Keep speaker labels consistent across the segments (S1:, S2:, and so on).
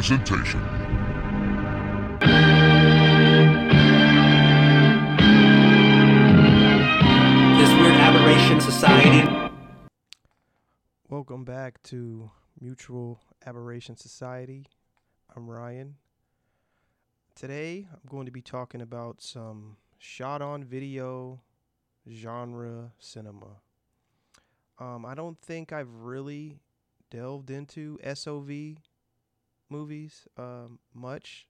S1: feature presentation.
S2: This weird aberration society.
S3: Welcome back to Mutual Aberration Society. I'm Ryan. Today I'm going to be talking about some shot on video genre cinema. Um, I don't think I've really delved into SOV movies um, much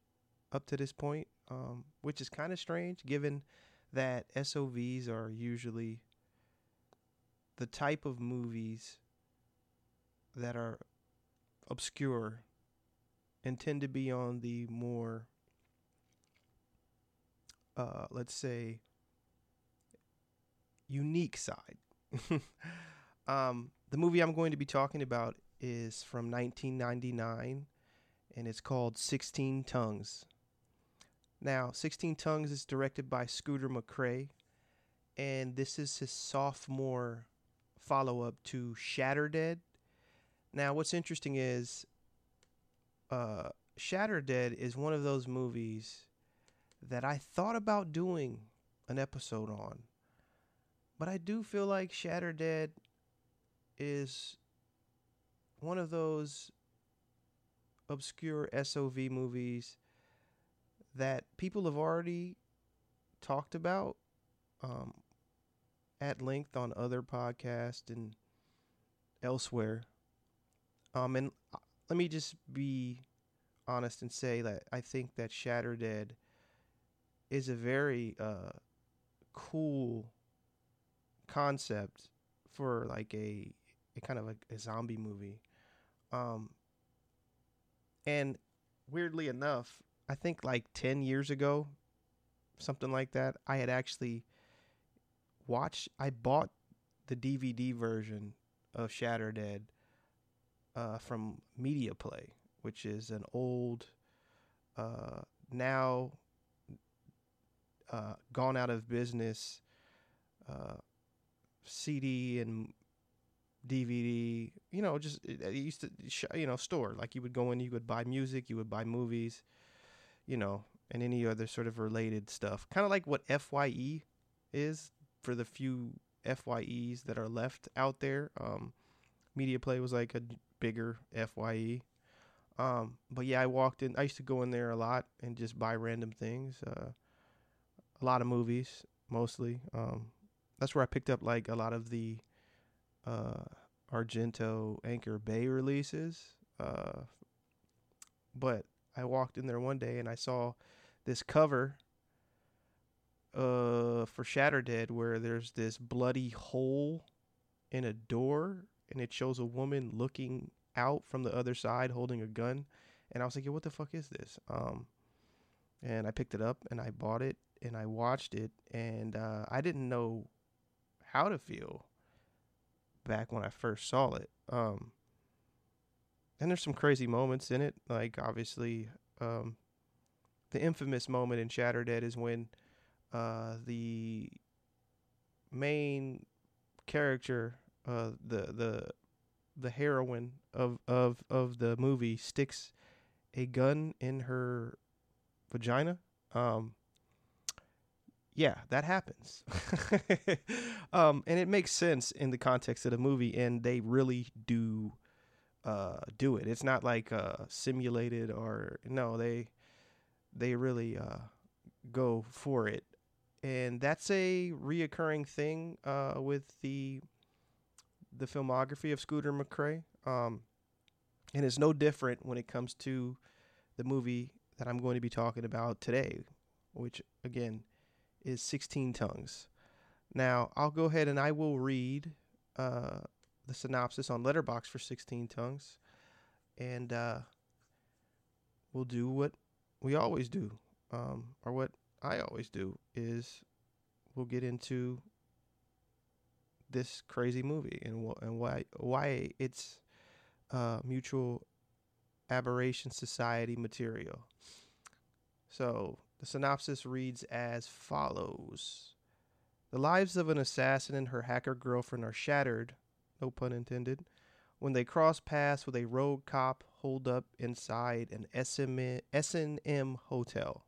S3: up to this point, um, which is kind of strange given that SOVs are usually the type of movies that are obscure and tend to be on the more uh, let's say unique side. Um, the movie i'm going to be talking about is from 1999 and it's called 16 tongues now 16 tongues is directed by scooter mccrae and this is his sophomore follow-up to Shatter Dead. now, what's interesting is uh, Shatter Dead is one of those movies that I thought about doing an episode on. But I do feel like Shatter Dead is one of those obscure SOV movies that people have already talked about um, at length on other podcasts and elsewhere. Um, and uh, let me just be honest and say that I think that Shatter Dead is a very uh, cool concept for like a, a kind of a, a zombie movie. Um, and weirdly enough, I think like 10 years ago, something like that, I had actually watched, I bought the DVD version of Shatter Dead uh, from Media Play, which is an old, uh, now uh, gone out of business uh, CD and DVD. You know, just it, used to you know store like you would go in, you would buy music, you would buy movies, you know, and any other sort of related stuff. Kind of like what Fye is for the few Fyes that are left out there. Um, Media Play was like a bigger Fye. Um, but yeah, I walked in. I used to go in there a lot and just buy random things. Uh, a lot of movies, mostly. Um, that's where I picked up like a lot of the uh, Argento Anchor Bay releases. Uh, but I walked in there one day and I saw this cover uh, for Shatter Dead where there's this bloody hole in a door and it shows a woman looking out from the other side holding a gun. And I was like, "Yo, what the fuck is this?" Um, and I picked it up and I bought it and I watched it and uh, I didn't know how to feel back when I first saw it. Um, and there's some crazy moments in it, like obviously um, the infamous moment in Shatter Dead is when uh, the main character uh, the the the heroine of of of the movie sticks a gun in her vagina. Um, yeah, that happens. um, and it makes sense in the context of the movie, and they really do uh, do it. It's not like uh, simulated or no, they they really uh, go for it, and that's a reoccurring thing uh, with the the filmography of Scooter McCrae. Um, and it's no different when it comes to the movie that I'm going to be talking about today, which again is 16 Tongues. Now, I'll go ahead and I will read uh, the synopsis on Letterboxd for 16 Tongues, and uh, we'll do what we always do, um, or what I always do, is we'll get into this crazy movie and wh- and why why it's uh, mutual aberration society material. So the synopsis reads as follows: The lives of an assassin and her hacker girlfriend are shattered, no pun intended, when they cross paths with a rogue cop holed up inside an SM, hotel.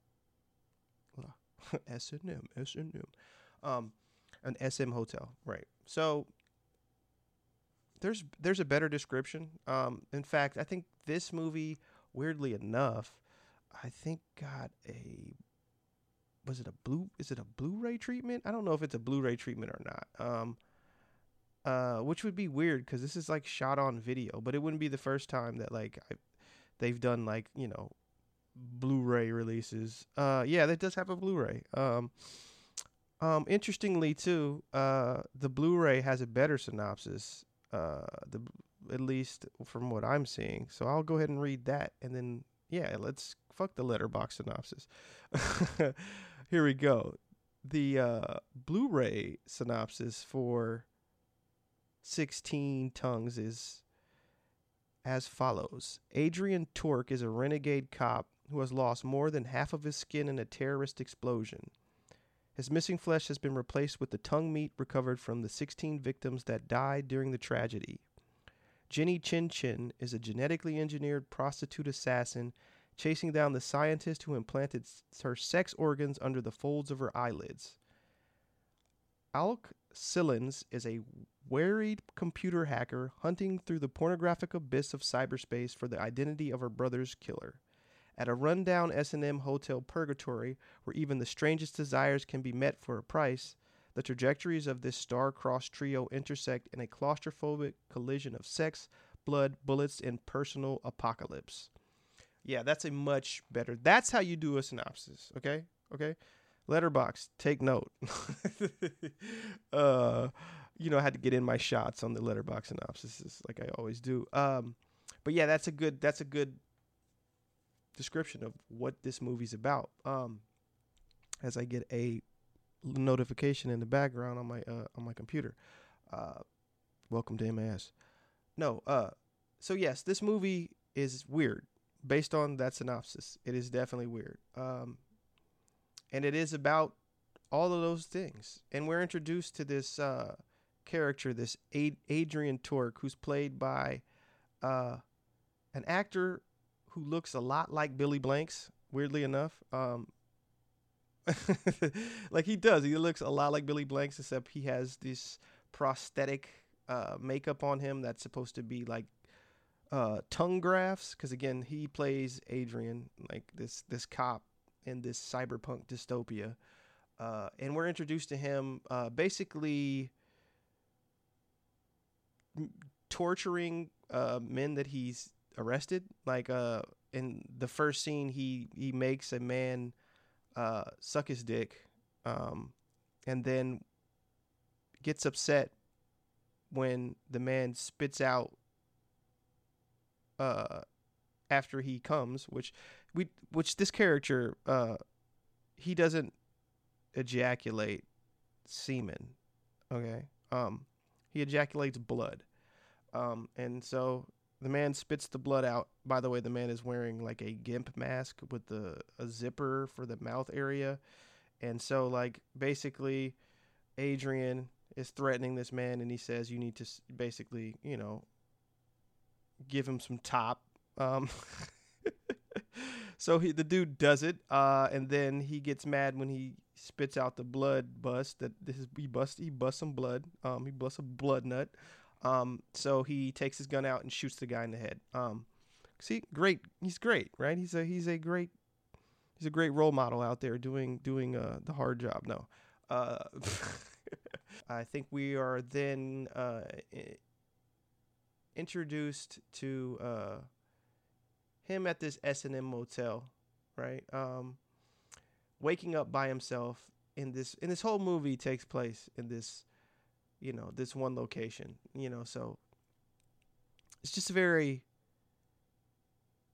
S3: S&M, S&M. Um, an SM hotel, right. So there's there's a better description. Um, in fact, I think this movie, weirdly enough, I think got a was it a blue is it a Blu-ray treatment? I don't know if it's a Blu-ray treatment or not. Um, uh, which would be weird because this is like shot on video, but it wouldn't be the first time that like I, they've done like you know Blu-ray releases. Uh, yeah, that does have a Blu-ray. Um, um, interestingly too, uh, the Blu-ray has a better synopsis. Uh, the at least from what I'm seeing. So I'll go ahead and read that, and then yeah, let's fuck the Letterboxd synopsis. Here we go. The uh, Blu-ray synopsis for 16 Tongues is as follows Adrian Torque is a renegade cop who has lost more than half of his skin in a terrorist explosion. His missing flesh has been replaced with the tongue meat recovered from the 16 victims that died during the tragedy. Jenny Chin Chin is a genetically engineered prostitute assassin chasing down the scientist who implanted her sex organs under the folds of her eyelids. Alk Sillins is a wearied computer hacker hunting through the pornographic abyss of cyberspace for the identity of her brother's killer. At a rundown S&M hotel purgatory where even the strangest desires can be met for a price, the trajectories of this star-crossed trio intersect in a claustrophobic collision of sex, blood, bullets, and personal apocalypse. Yeah, that's a much better. That's how you do a synopsis, okay? Okay? Letterboxd, take note. uh, you know, I had to get in my shots on the Letterboxd synopsis like I always do. Um, but yeah, that's a good that's a good description of what this movie's about. Um, as I get a notification in the background on my uh, on my computer. Uh, welcome to MAS. No, uh, so yes, this movie is weird based on that synopsis. It is definitely weird. Um, and it is about all of those things. And we're introduced to this uh, character, this Ad- Adrian Torque, who's played by uh, an actor who looks a lot like Billy Blanks, weirdly enough. Um, like he does. He looks a lot like Billy Blanks, except he has this prosthetic uh, makeup on him that's supposed to be like uh, tongue grafts. Because again, he plays Adrian, like this this cop in this cyberpunk dystopia, uh, and we're introduced to him uh, basically torturing uh, men that he's arrested. Like uh, in the first scene, he he makes a man uh, suck his dick, um, and then gets upset when the man spits out uh, after he comes, which we which this character uh, he doesn't ejaculate semen, okay? Um, he ejaculates blood, um, and so the man spits the blood out. By the way, the man is wearing like a gimp mask with the a zipper for the mouth area. And so like basically Adrian is threatening this man and he says you need to basically, you know, give him some top. Um so he the dude does it uh and then he gets mad when he spits out the blood bust that this is he bust he busts some blood. Um he busts a blood nut. Um, so he takes his gun out and shoots the guy in the head. Um, see, great. He's great, right? He's a he's a great he's a great role model out there doing doing uh, the hard job. No, uh, I think we are then uh, introduced to uh, him at this S and M motel, right? Um, waking up by himself in this in this whole movie takes place in this you know, this one location, you know, so it's just a very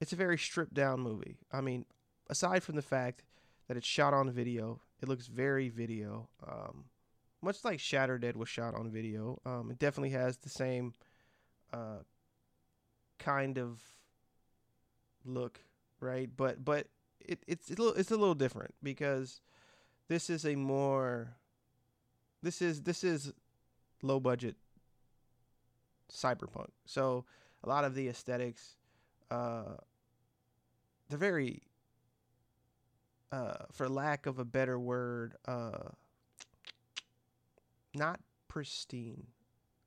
S3: it's a very stripped down movie. I mean, aside from the fact that it's shot on video, it looks very video. Um, much like Shattered Dead was shot on video. Um, it definitely has the same uh, kind of look, right? But but it, it's it's a, little, it's a little different because this is a more this is this is low budget cyberpunk. So a lot of the aesthetics uh, they're very, uh, for lack of a better word, uh, not pristine.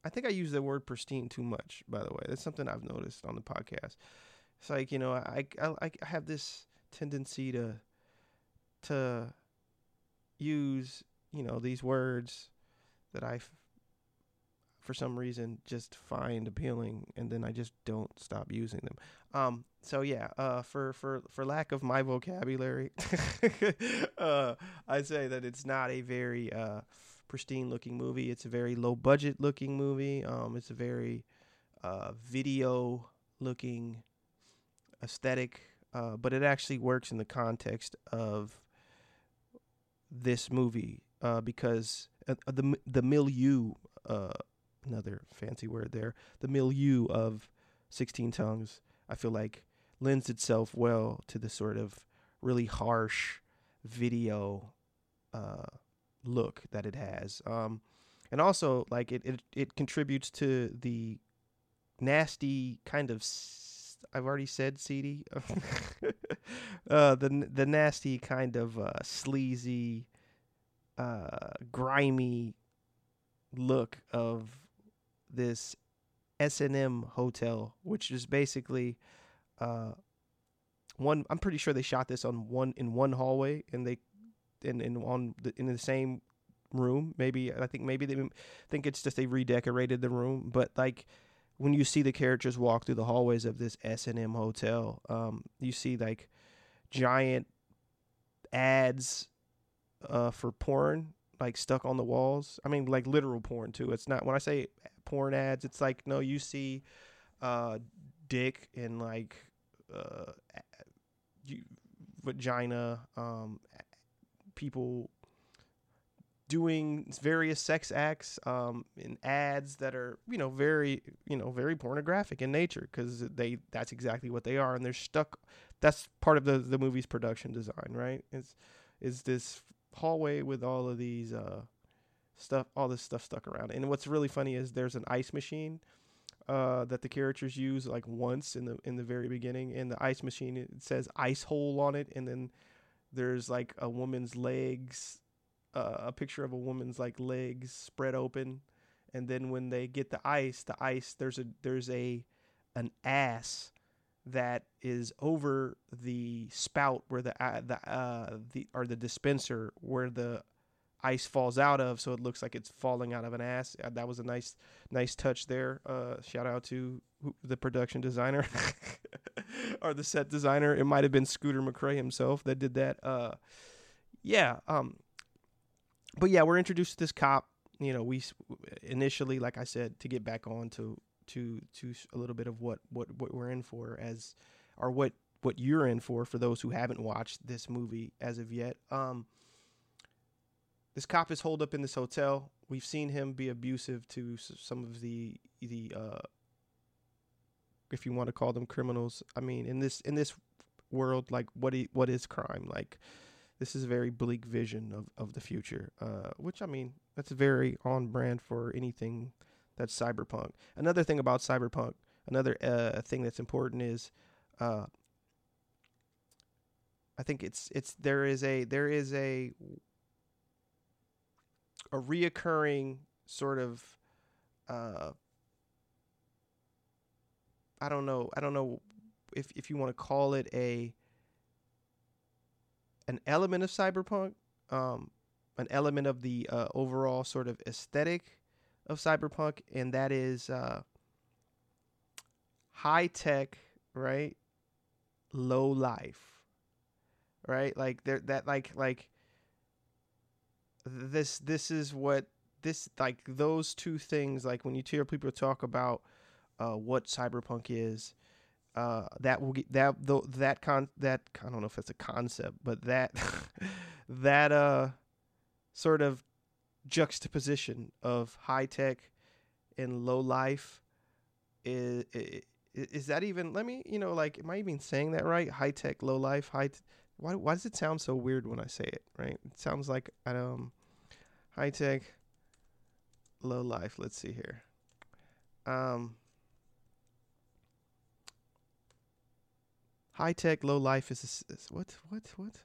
S3: I think I use the word pristine too much. By the way, that's something I've noticed on the podcast. It's like you know, I I, I have this tendency to to use you know these words that I for some reason just find appealing and then I just don't stop using them. Um so yeah, uh for for for lack of my vocabulary, uh I'd say that it's not a very uh pristine looking movie. It's a very low budget looking movie. Um it's a very uh video looking aesthetic, uh but it actually works in the context of this movie uh because uh, the the milieu uh another fancy word there. The milieu of 16 Tongues, I feel like, lends itself well to the sort of really harsh video uh, look that it has. Um, and also, like, it, it, it contributes to the nasty kind of. S- I've already said seedy. uh, the the nasty kind of uh, sleazy, uh, grimy look of this S&M hotel, which is basically uh, one. I'm pretty sure they shot this on one in one hallway, and they in in on the, in the same room. Maybe I think maybe they think it's just they redecorated the room, but like when you see the characters walk through the hallways of this S&M hotel, um, you see like giant ads uh, for porn like stuck on the walls. I mean, like literal porn too. It's not when I say porn ads. It's like no, you see, uh, dick and like, uh, you, vagina, um, people doing various sex acts um, in ads that are you know very you know very pornographic in nature because they that's exactly what they are and they're stuck that's part of the the movie's production design right is is this hallway with all of these uh, stuff, all this stuff stuck around. And what's really funny is there's an ice machine uh, that the characters use like once in the in the very beginning. And the ice machine it says ice hole on it, and then there's like a woman's legs, uh, a picture of a woman's like legs spread open. And then when they get the ice, the ice there's a there's a an ass that is over the spout where the uh, the uh, the or the dispenser where the ice falls out of, so it looks like it's falling out of an ass. Uh, that was a nice nice touch there. Uh, shout out to the production designer or the set designer. It might have been Scooter McCrae himself that did that. Uh, yeah. Um, but yeah, we're introduced to this cop. You know, we initially, like I said, to get back on to to to a little bit of what what what we're in for as or what what you're in for for those who haven't watched this movie as of yet. Um, this cop is holed up in this hotel. We've seen him be abusive to some of the the uh, if you want to call them criminals. I mean, in this in this world, like what he, what is crime? Like this is a very bleak vision of of the future. Uh, which I mean, that's very on brand for anything that's cyberpunk. Another thing about cyberpunk, another uh, thing that's important is, uh, I think it's it's there is a there is a a reoccurring sort of uh, I don't know I don't know if if you want to call it a an element of cyberpunk um, an element of the uh, overall sort of aesthetic of cyberpunk, and that is uh, high tech, right? Low life, right? Like there, that like like this this is what this like those two things like when you hear people talk about uh, what cyberpunk is uh, that will get that though that con that I don't know if it's a concept but that that uh sort of juxtaposition of high tech and low life is, is that even let me you know like am i even saying that right? High tech low life high t- why, why does it sound so weird when i say it right it sounds like um high tech low life let's see here um high tech, low life is, a, is what what what?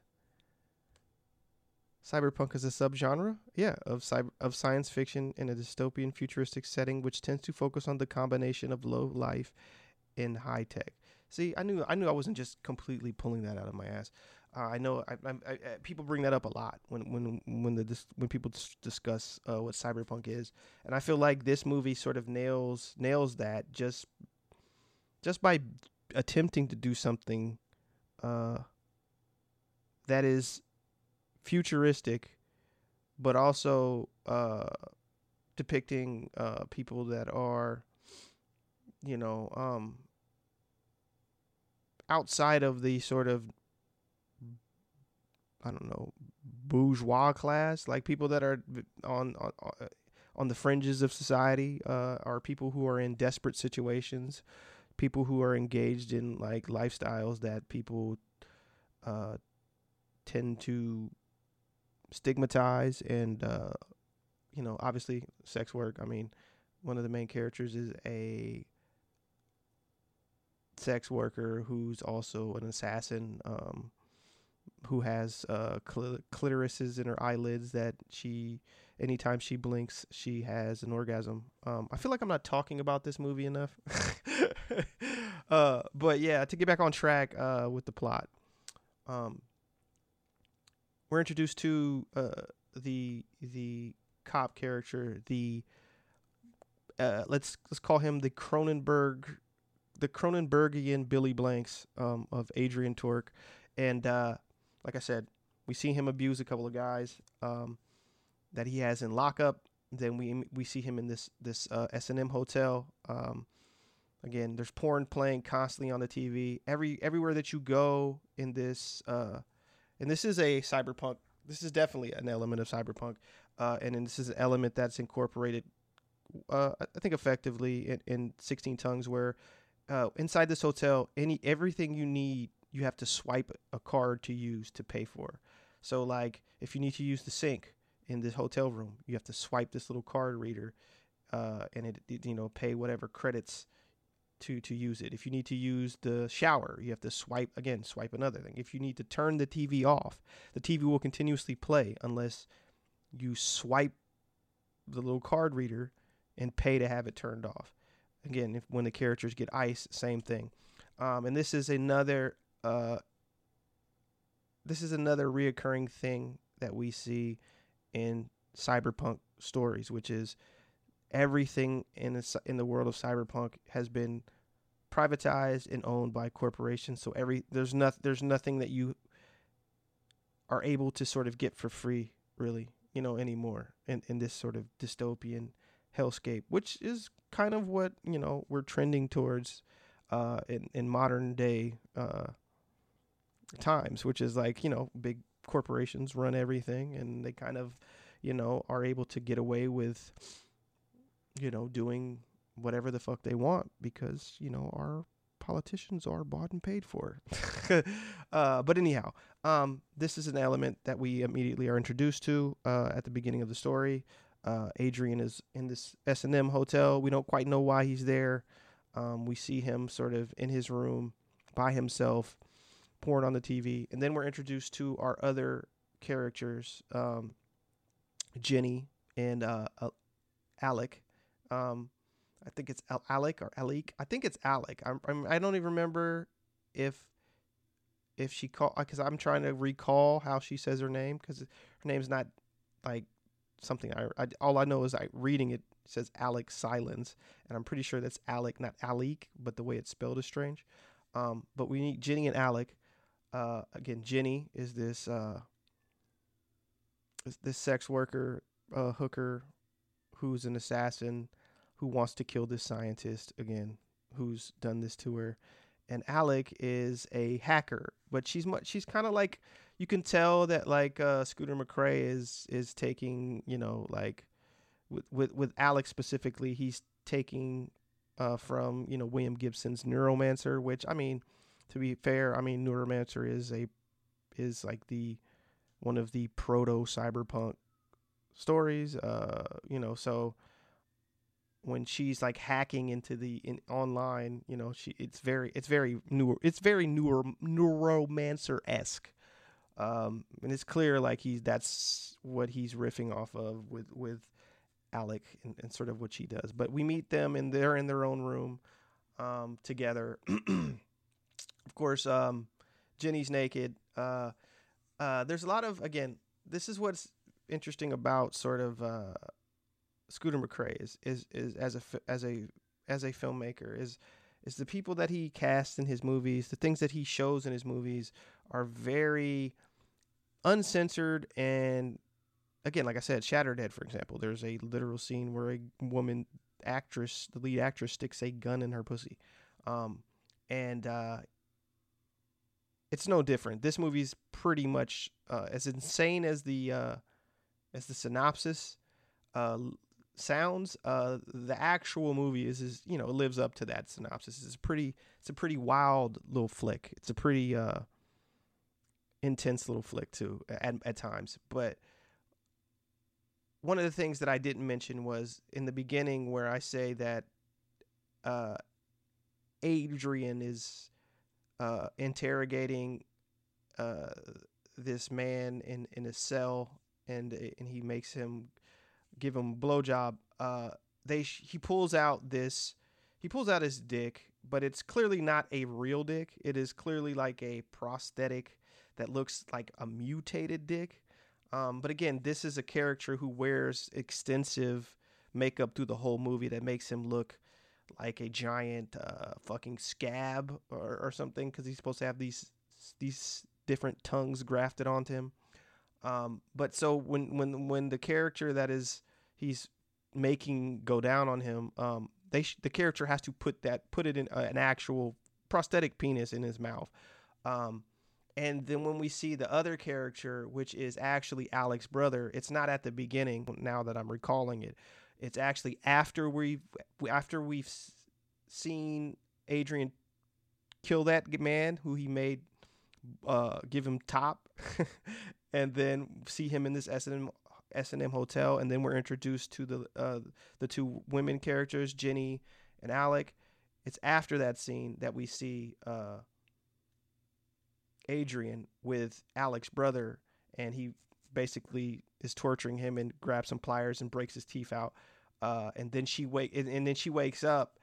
S3: Cyberpunk is a subgenre, yeah, of cyber of science fiction in a dystopian futuristic setting, which tends to focus on the combination of low life and high tech. See, I knew I knew I wasn't just completely pulling that out of my ass. Uh, I know I, I, I, people bring that up a lot when when when the when people discuss uh, what cyberpunk is, and I feel like this movie sort of nails nails that just just by attempting to do something uh, that is futuristic, but also uh, depicting uh, people that are, you know, um, outside of the sort of, I don't know, bourgeois class, like people that are on on on the fringes of society, uh, are people who are in desperate situations, people who are engaged in like lifestyles that people uh, tend to stigmatize and uh, you know obviously sex work i mean one of the main characters is a sex worker who's also an assassin um, who has uh, cl- clitorises in her eyelids that she anytime she blinks she has an orgasm. Um, i feel like i'm not talking about this movie enough. Uh, but yeah to get back on track uh, with the plot um, we're introduced to uh, the the cop character, the uh, let's let's call him the Cronenberg, the Cronenbergian Billy Blanks um, of Adrian Torque, and uh, like I said, we see him abuse a couple of guys um, that he has in lockup. Then we we see him in this this uh, S and M hotel. Um, again, there's porn playing constantly on the TV. Every everywhere that you go in this uh, and this is a cyberpunk. This is definitely an element of cyberpunk, uh, and, this is an element that's incorporated, uh, I think, effectively in, in 16 tongues. Where uh, inside this hotel, any everything you need, you have to swipe a card to use to pay for. So, like, if you need to use the sink in this hotel room, you have to swipe this little card reader, uh, and it, it you know pay whatever credits to to use it. If you need to use the shower, you have to swipe again, swipe another thing. If you need to turn the TV off, the TV will continuously play unless you swipe the little card reader and pay to have it turned off. Again, if when the characters get ice, same thing. Um, and this is another uh, this is another reoccurring thing that we see in cyberpunk stories, which is everything in the, in the world of cyberpunk has been privatized and owned by corporations. So every there's not there's nothing that you are able to sort of get for free, really, you know, anymore in, in this sort of dystopian hellscape, which is kind of what, you know, we're trending towards uh, in, in modern day uh, times, which is like, you know, big corporations run everything and they kind of, you know, are able to get away with you know, doing whatever the fuck they want because, you know, our politicians are bought and paid for. uh, but anyhow, um, this is an element that we immediately are introduced to uh, at the beginning of the story. Uh, Adrian is in this S and M hotel. We don't quite know why he's there. Um, we see him sort of in his room by himself, pouring on the TV, and then we're introduced to our other characters, um, Jenny and uh, Alec, um, I think it's Al- Alec or Alec. I think it's Alec. I'm, I'm I don't even remember if if she call because I'm trying to recall how she says her name because her name's not like something I, I all I know is I reading it says Alec Silence and I'm pretty sure that's Alec not Alec but the way it's spelled is strange. Um, but we need Jenny and Alec. Uh, again, Jenny is this uh, this sex worker uh, hooker who's an assassin who wants to kill this scientist again, who's done this to her. And Alec is a hacker, but she's much she's kind of like you can tell that like uh, Scooter McCrae is is taking, you know, like with with with Alec specifically, he's taking uh, from, you know, William Gibson's Neuromancer, which I mean, to be fair, I mean Neuromancer is a is like the one of the proto cyberpunk stories. Uh, you know, so when she's like hacking into the in online, you know, she it's very it's very neuro it's very neuro neuromancer esque. Um, and it's clear like he's that's what he's riffing off of with with Alec and, and sort of what she does. But we meet them and they're in their own room um, together. of course, um, Jenny's naked. Uh, uh, there's a lot of again. This is what's interesting about sort of uh, Scooter McCrae is is is as a as a as a filmmaker is is the people that he casts in his movies, the things that he shows in his movies are very uncensored and again, like I said, Shatterdead, for example, there's a literal scene where a woman actress, the lead actress, sticks a gun in her pussy, um, and uh, it's no different. This movie's pretty much uh, as insane as the uh, as the synopsis uh, sounds. Uh, the actual movie is is you know it lives up to that synopsis. It's a pretty it's a pretty wild little flick. It's a pretty uh, intense little flick too at at times, but one of the things that I didn't mention was in the beginning where I say that uh, Adrian is uh, interrogating uh, this man in, in a cell and and he makes him give him blowjob. Uh, they he pulls out this he pulls out his dick, but it's clearly not a real dick. It is clearly like a prosthetic that looks like a mutated dick. Um, but again, this is a character who wears extensive makeup through the whole movie that makes him look like a giant uh, fucking scab or, or something because he's supposed to have these these different tongues grafted onto him. Um, but so when when when the character that is he's making go down on him, um, they sh- the character has to put that put it in uh, an actual prosthetic penis in his mouth. Um, and then when we see the other character, which is actually Alec's brother, it's not at the beginning. Now that I'm recalling it, it's actually after we've after we've seen Adrian kill that man who he made uh, give him top, and then see him in this S and M S and M hotel, and then we're introduced to the uh, the two women characters, Jenny and Alec. It's after that scene that we see. Uh, Adrian with Alec's brother, and he basically is torturing him and grabs some pliers and breaks his teeth out. Uh, and then she wake and, and, then she wakes up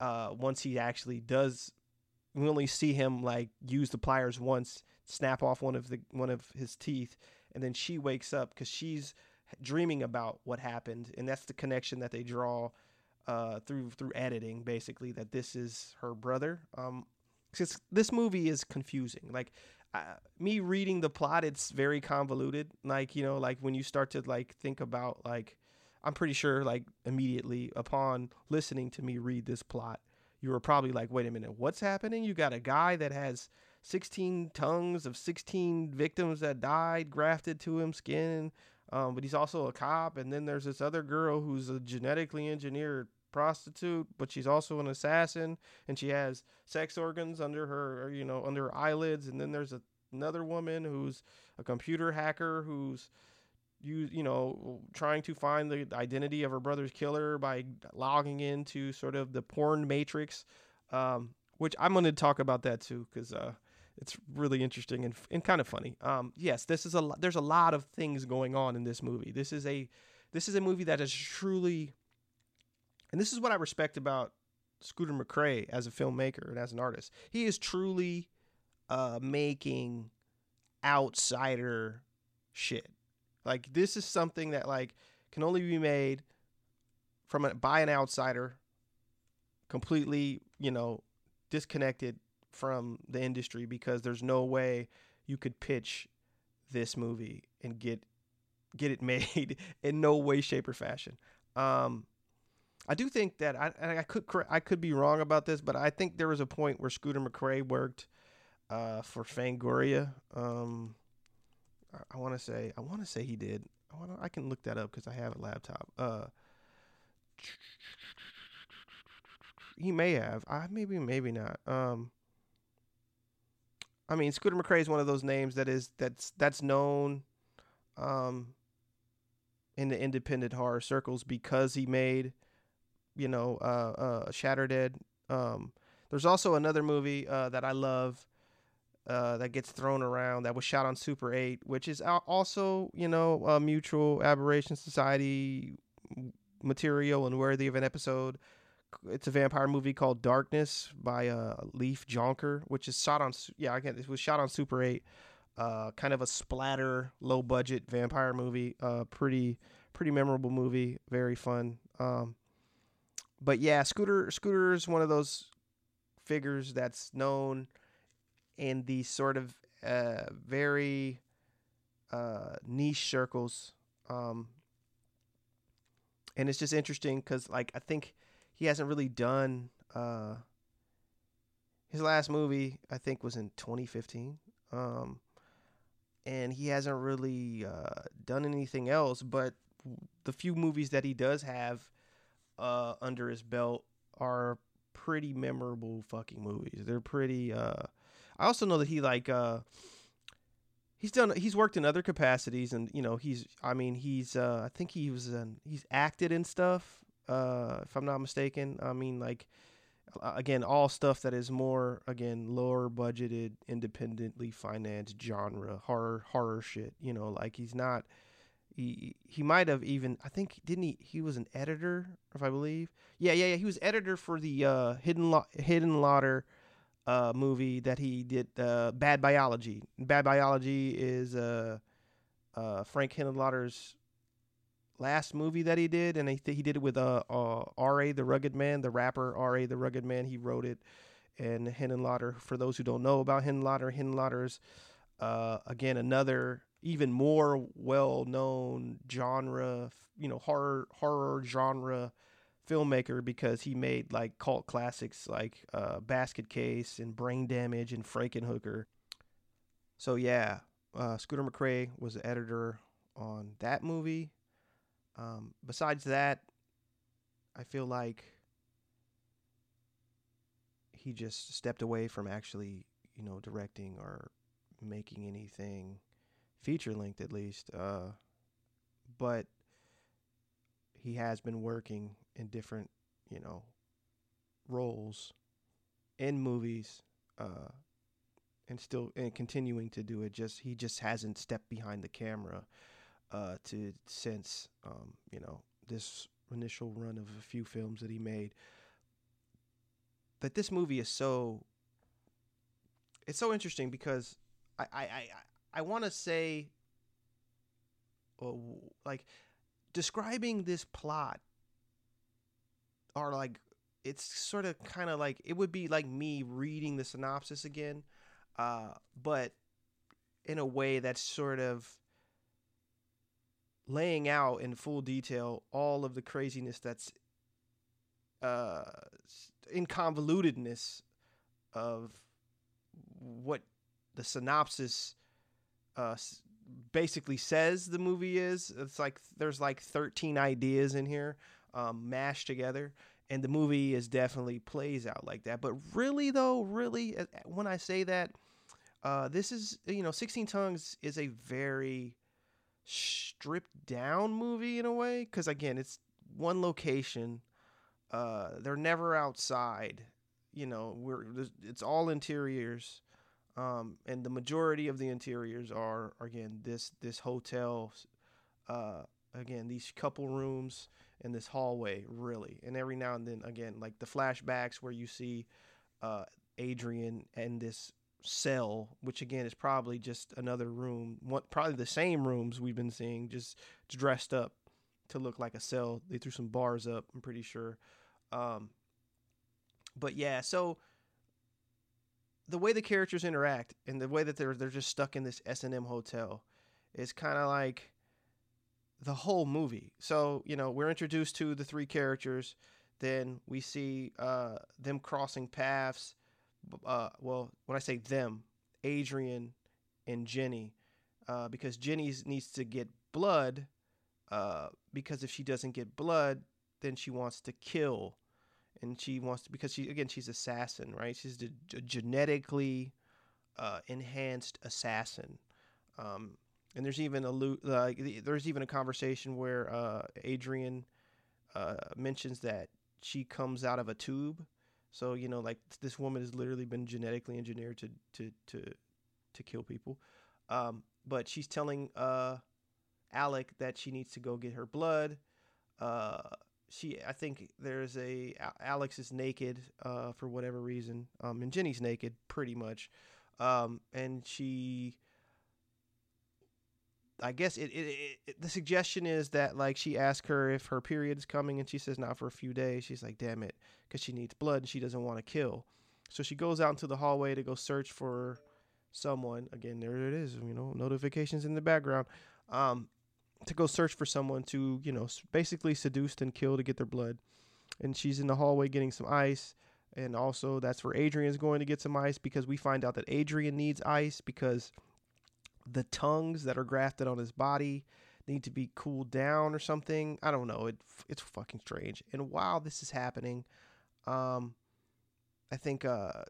S3: uh, once he actually does. We only see him like use the pliers once, snap off one of the one of his teeth, and then she wakes up because she's dreaming about what happened, and that's the connection that they draw uh, through through editing, basically that this is her brother. Um, this movie is confusing. Like me reading the plot, it's very convoluted. Like you know, like when you start to like think about like, I'm pretty sure like immediately upon listening to me read this plot, you were probably like, wait a minute, what's happening? You got a guy that has 16 tongues of 16 victims that died grafted to him skin. Um, but he's also a cop, and then there's this other girl who's a genetically engineered prostitute, but she's also an assassin, and she has sex organs under her, you know, under her eyelids. And then there's a, another woman who's a computer hacker who's you you know trying to find the identity of her brother's killer by logging into sort of the porn matrix um, which i'm going to talk about that too because uh, it's really interesting and, and kind of funny um, yes this is a there's a lot of things going on in this movie this is a this is a movie that is truly and this is what I respect about Scooter McCrae as a filmmaker and as an artist. He is truly uh, making outsider shit. Like this is something that like can only be made from a, by an outsider, completely you know disconnected from the industry because there's no way you could pitch this movie and get get it made in no way, shape, or fashion. Um, I do think that I I could I could be wrong about this, but I think there was a point where Scooter McCrae worked uh, for Fangoria. Um, I, I want to say I want to say he did. I want I can look that up because I have a laptop. Uh, he may have. I maybe maybe not. Um, I mean, Scooter McCrae is one of those names that is that's that's known um, in the independent horror circles because he made you know, uh, uh, Shatter Dead. Um, there's also another movie uh, that I love uh, that gets thrown around that was shot on Super 8, which is also, you know, a Mutual Aberration Society material and worthy of an episode. It's a vampire movie called Darkness by uh, Leif Jonker, which is shot on, yeah, again, it was shot on Super 8. Uh, kind of a splatter, low budget vampire movie. Uh, pretty, pretty memorable movie. Very fun. Um, but yeah, Scooter, Scooter is one of those figures that's known in these sort of uh, very uh, niche circles. Um, and it's just interesting because, like, I think he hasn't really done. Uh, his last movie, I think, was in 2015. Um, and he hasn't really uh, done anything else. But the few movies that he does have uh, under his belt are pretty memorable fucking movies. They're pretty. Uh, I also know that he like uh, he's done. He's worked in other capacities, and you know he's. I mean he's. Uh, I think he was. In, he's acted in stuff. Uh, if I'm not mistaken. I mean like. Again, all stuff that is more again lower budgeted, independently financed genre horror horror shit. You know, like he's not he he might have even I think didn't he he was an editor if I believe yeah yeah yeah he was editor for the uh, hidden Lo- Henenlotter uh, movie that he did uh, Bad Biology Bad Biology is uh, uh, Frank last movie that he did and he, he did it with uh, uh R.A. the Rugged Man the rapper R.A. the Rugged Man he wrote it and Henenlotter for those who don't know about Henenlotter Henenlotter's uh, again another even more well-known genre, you know, horror horror genre filmmaker because he made like cult classics like uh, Basket Case and Brain Damage and Frankenhooker. So yeah, uh, Scooter McCrae was the editor on that movie. Um, besides that, I feel like he just stepped away from actually, you know, directing or making anything feature length at least. Uh, but he has been working in different, you know, roles in movies, uh, and still and continuing to do it. Just he just hasn't stepped behind the camera uh, to since um, you know this initial run of a few films that he made. That this movie is so. It's so interesting because I I I, I want to say, uh, like, describing this plot are like, it's sort of kind of like, it would be like me reading the synopsis again, uh, but in a way that's sort of laying out in full detail all of the craziness that's uh, in convolutedness of what the synopsis uh, basically says the movie is. It's like there's like 13 ideas in here um, mashed together, and the movie is definitely plays out like that. But really, though, really, when I say that, uh, this is you know, 16 Tongues is a very stripped down movie in a way because again, it's one location. Uh, they're never outside. You know, we're it's all interiors um, and the majority of the interiors are again this this hotel uh, again these couple rooms and this hallway really. And every now and then again like the flashbacks where you see uh, adrian and this cell which again is probably just another room probably the same rooms we've been seeing just dressed up to look like a cell. They threw some bars up i'm pretty sure. Um, but yeah so the way the characters interact and the way that they're they're just stuck in this S and M hotel is kind of like the whole movie. So you know we're introduced to the three characters, then we see uh, them crossing paths. Uh, well, when I say them, Adrian and Jenny, uh, because Jenny needs to get blood, uh, because if she doesn't get blood, then she wants to kill and she wants to because she again she's assassin right she's a genetically uh, enhanced assassin um, and there's even a like there's even a conversation where uh, Adrian uh, mentions that she comes out of a tube. So you know, like this woman has literally been genetically engineered to to to to kill people. Um, but she's telling uh, Alec that she needs to go get her blood. Uh, she, I think there's a Alex is naked uh, for whatever reason, um, and Jenny's naked pretty much, um, and she. I guess it, it, it, the suggestion is that like she asks her if her period's coming and she says not for a few days. She's like, damn it, because she needs blood and she doesn't want to kill. So she goes out into the hallway to go search for someone. Again, there it is. You know, notifications in the background. Um, to go search for someone to, you know, basically seduce and kill to get their blood. And she's in the hallway getting some ice. And also, that's where Adrian's going to get some ice because we find out that Adrian needs ice because the tongues that are grafted on his body need to be cooled down or something. I don't know. It it's fucking strange. And while this is happening, um, I think uh,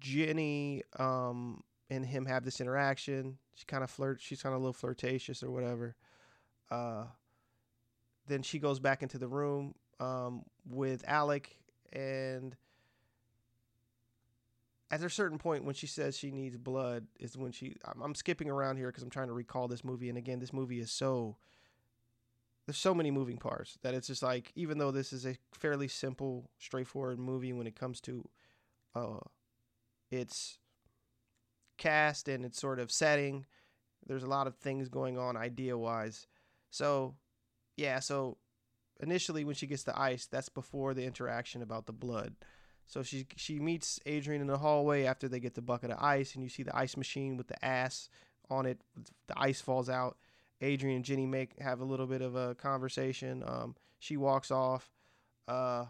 S3: Jenny um, and him have this interaction. She kind of flirts. She's kind of a little flirtatious or whatever. Uh, then she goes back into the room um, with Alec, and at a certain point, when she says she needs blood, is when she. I'm, I'm skipping around here because I'm trying to recall this movie, and again, this movie is so. There's so many moving parts that it's just like, even though this is a fairly simple, straightforward movie when it comes to, uh, its cast and its sort of setting. There's a lot of things going on idea wise. So, yeah, so initially when she gets the ice, that's before the interaction about the blood. So she she meets Adrian in the hallway after they get the bucket of ice, and you see the ice machine with the ass on it. The ice falls out. Adrian and Jenny make have a little bit of a conversation. Um, she walks off. Uh,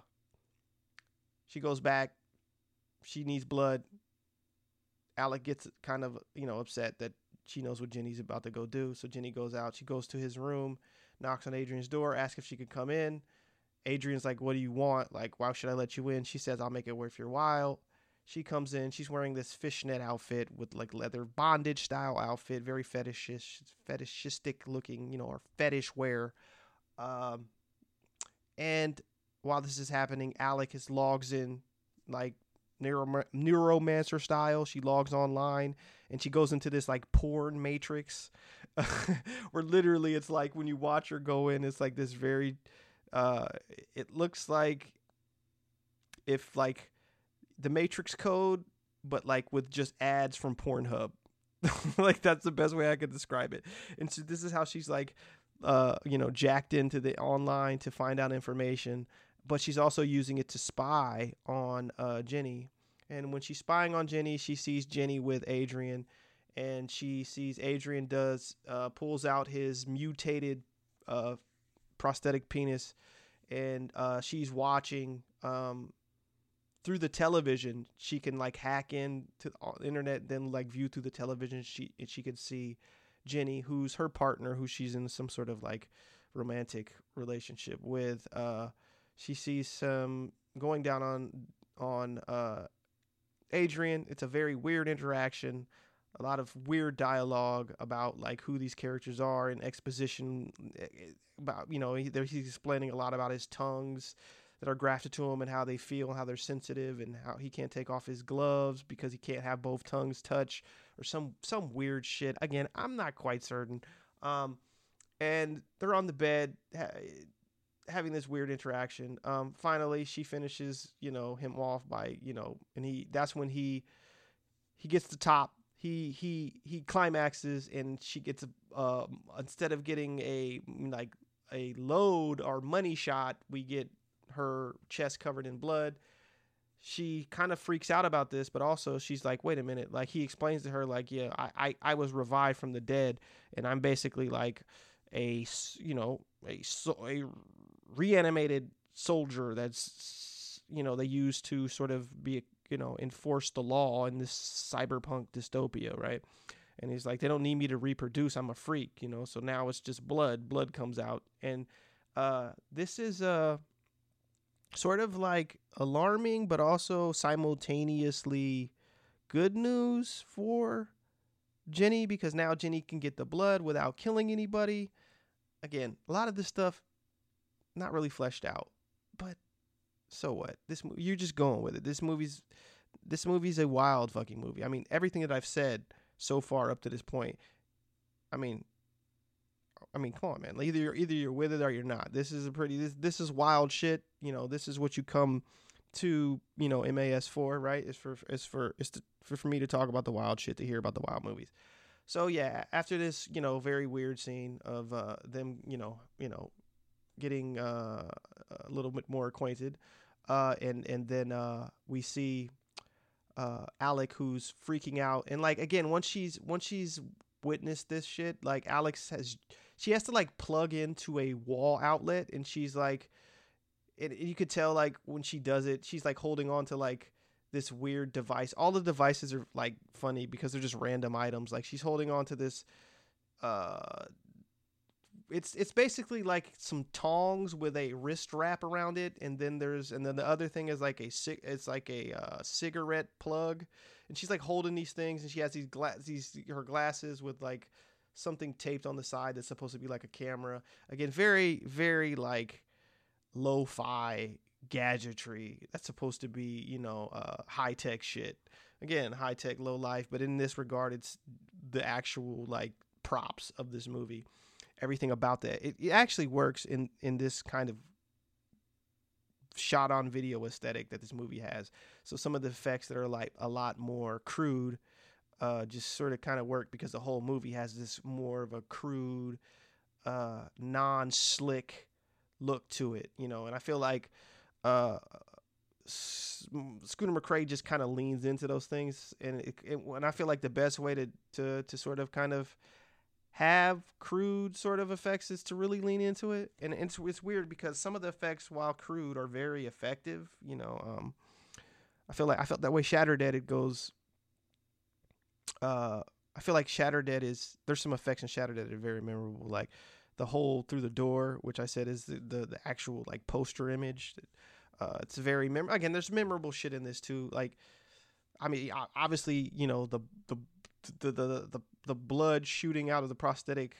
S3: she goes back. She needs blood. Alec gets kind of, you know, upset that she knows what Jenny's about to go do. So Jenny goes out. She goes to his room, knocks on Adrian's door, asks if she could come in. Adrian's like, What do you want? Like, why should I let you in? She says, I'll make it worth your while. She comes in. She's wearing this fishnet outfit with like leather bondage style outfit, very fetishish, fetishistic looking, you know, or fetish wear. Um, and while this is happening, Alec is logs in like neuro, neuromancer style. She logs online and she goes into this like porn matrix where literally it's like when you watch her go in, it's like this very, uh, it looks like if like the matrix code, but like with just ads from Pornhub. like that's the best way I could describe it. And so this is how she's like, uh, you know, jacked into the online to find out information but she's also using it to spy on uh, Jenny. And when she's spying on Jenny, she sees Jenny with Adrian, and she sees Adrian does uh, pulls out his mutated uh, prosthetic penis, and uh, she's watching um, through the television. She can like hack in to the internet, then like view through the television. She and she can see Jenny, who's her partner, who she's in some sort of like romantic relationship with. She sees some going down on on uh, Adrian. It's a very weird interaction, a lot of weird dialogue about like who these characters are and exposition eh, eh, about you know he, he's explaining a lot about his tongues that are grafted to him and how they feel and how they're sensitive and how he can't take off his gloves because he can't have both tongues touch or some some weird shit. Again, I'm not quite certain. Um, and they're on the bed having this weird interaction. Um, finally, she finishes, you know, him off by, you know, and he that's when he he gets the top. He he he climaxes, and she gets a uh, instead of getting a like a load or money shot, we get her chest covered in blood. She kind of freaks out about this, but also she's like, wait a minute. Like he explains to her, like, yeah, I, I, I was revived from the dead, and I'm basically like a, you know, a, a reanimated soldier that's you know they use to sort of be you know enforce the law in this cyberpunk dystopia right? And he's like they don't need me to reproduce. I'm a freak you know? So now it's just blood. Blood comes out. And uh this is uh sort of like alarming but also simultaneously good news for Jenny because now Jenny can get the blood without killing anybody. Again a lot of this stuff not really fleshed out. but so what? This you're just going with it. This movie's this movie's a wild fucking movie. I mean, everything that I've said so far up to this point. I mean, I mean, come on, man. Either you're either you're with it or you're not. This is a pretty this this is wild shit. You know, this is what you come to. You know, MAS for right? It's for it's for it's to, for for me to talk about the wild shit to hear about the wild movies. So yeah, after this, you know, very weird scene of uh, them, you know, you know, getting uh, a little bit more acquainted, uh, and and then uh, we see uh, Alec who's freaking out, and like again, once she's once she's witnessed this shit, like Alex has, she has to like plug into a wall outlet, and she's like, and you could tell like when she does it, she's like holding on to like this weird device. All the devices are like funny because they're just random items. Like she's holding on to this uh it's it's basically like some tongs with a wrist wrap around it and then there's and then the other thing is like a it's like a uh, cigarette plug and she's like holding these things and she has these glass these her glasses with like something taped on the side that's supposed to be like a camera. Again very very like lo-fi gadgetry that's supposed to be you know uh, high-tech shit. Again high-tech low life but in this regard it's the actual like props of this movie everything about that. It, it actually works in in this kind of shot on video aesthetic that this movie has. So some of the effects that are like a lot more crude uh, just sort of kind of work because the whole movie has this more of a crude uh, non-slick look to it you know? And i feel like uh, Scooter McCrae just kind of leans into those things, and it, it, and I feel like the best way to to to sort of kind of have crude sort of effects is to really lean into it, and it's it's weird because some of the effects, while crude, are very effective. You know, um, I feel like I felt that way. Shatter Dead, it goes. Uh, I feel like Shatter Dead is there's some effects in Shatter Dead that are very memorable, like the hole through the door, which I said is the the, the actual like poster image. Uh, it's very mem- again. There's memorable shit in this too. Like, I mean, obviously, you know the the the the the, the blood shooting out of the prosthetic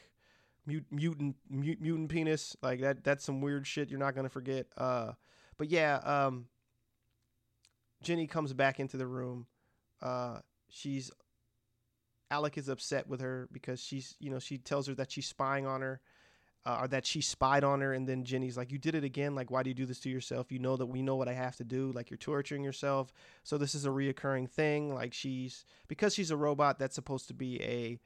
S3: mutant mutant mutant penis. Like that. That's some weird shit. You're not gonna forget. Uh, but yeah, um, Jenny comes back into the room. Uh, she's Alec is upset with her because she's you know she tells her that she's spying on her uh, or that she spied on her and then jenny's like you did it again. Like why do you do this to yourself? You know that we know what i have to do. Like you're torturing yourself. So this is a reoccurring thing. Like she's because she's a robot that's supposed to be a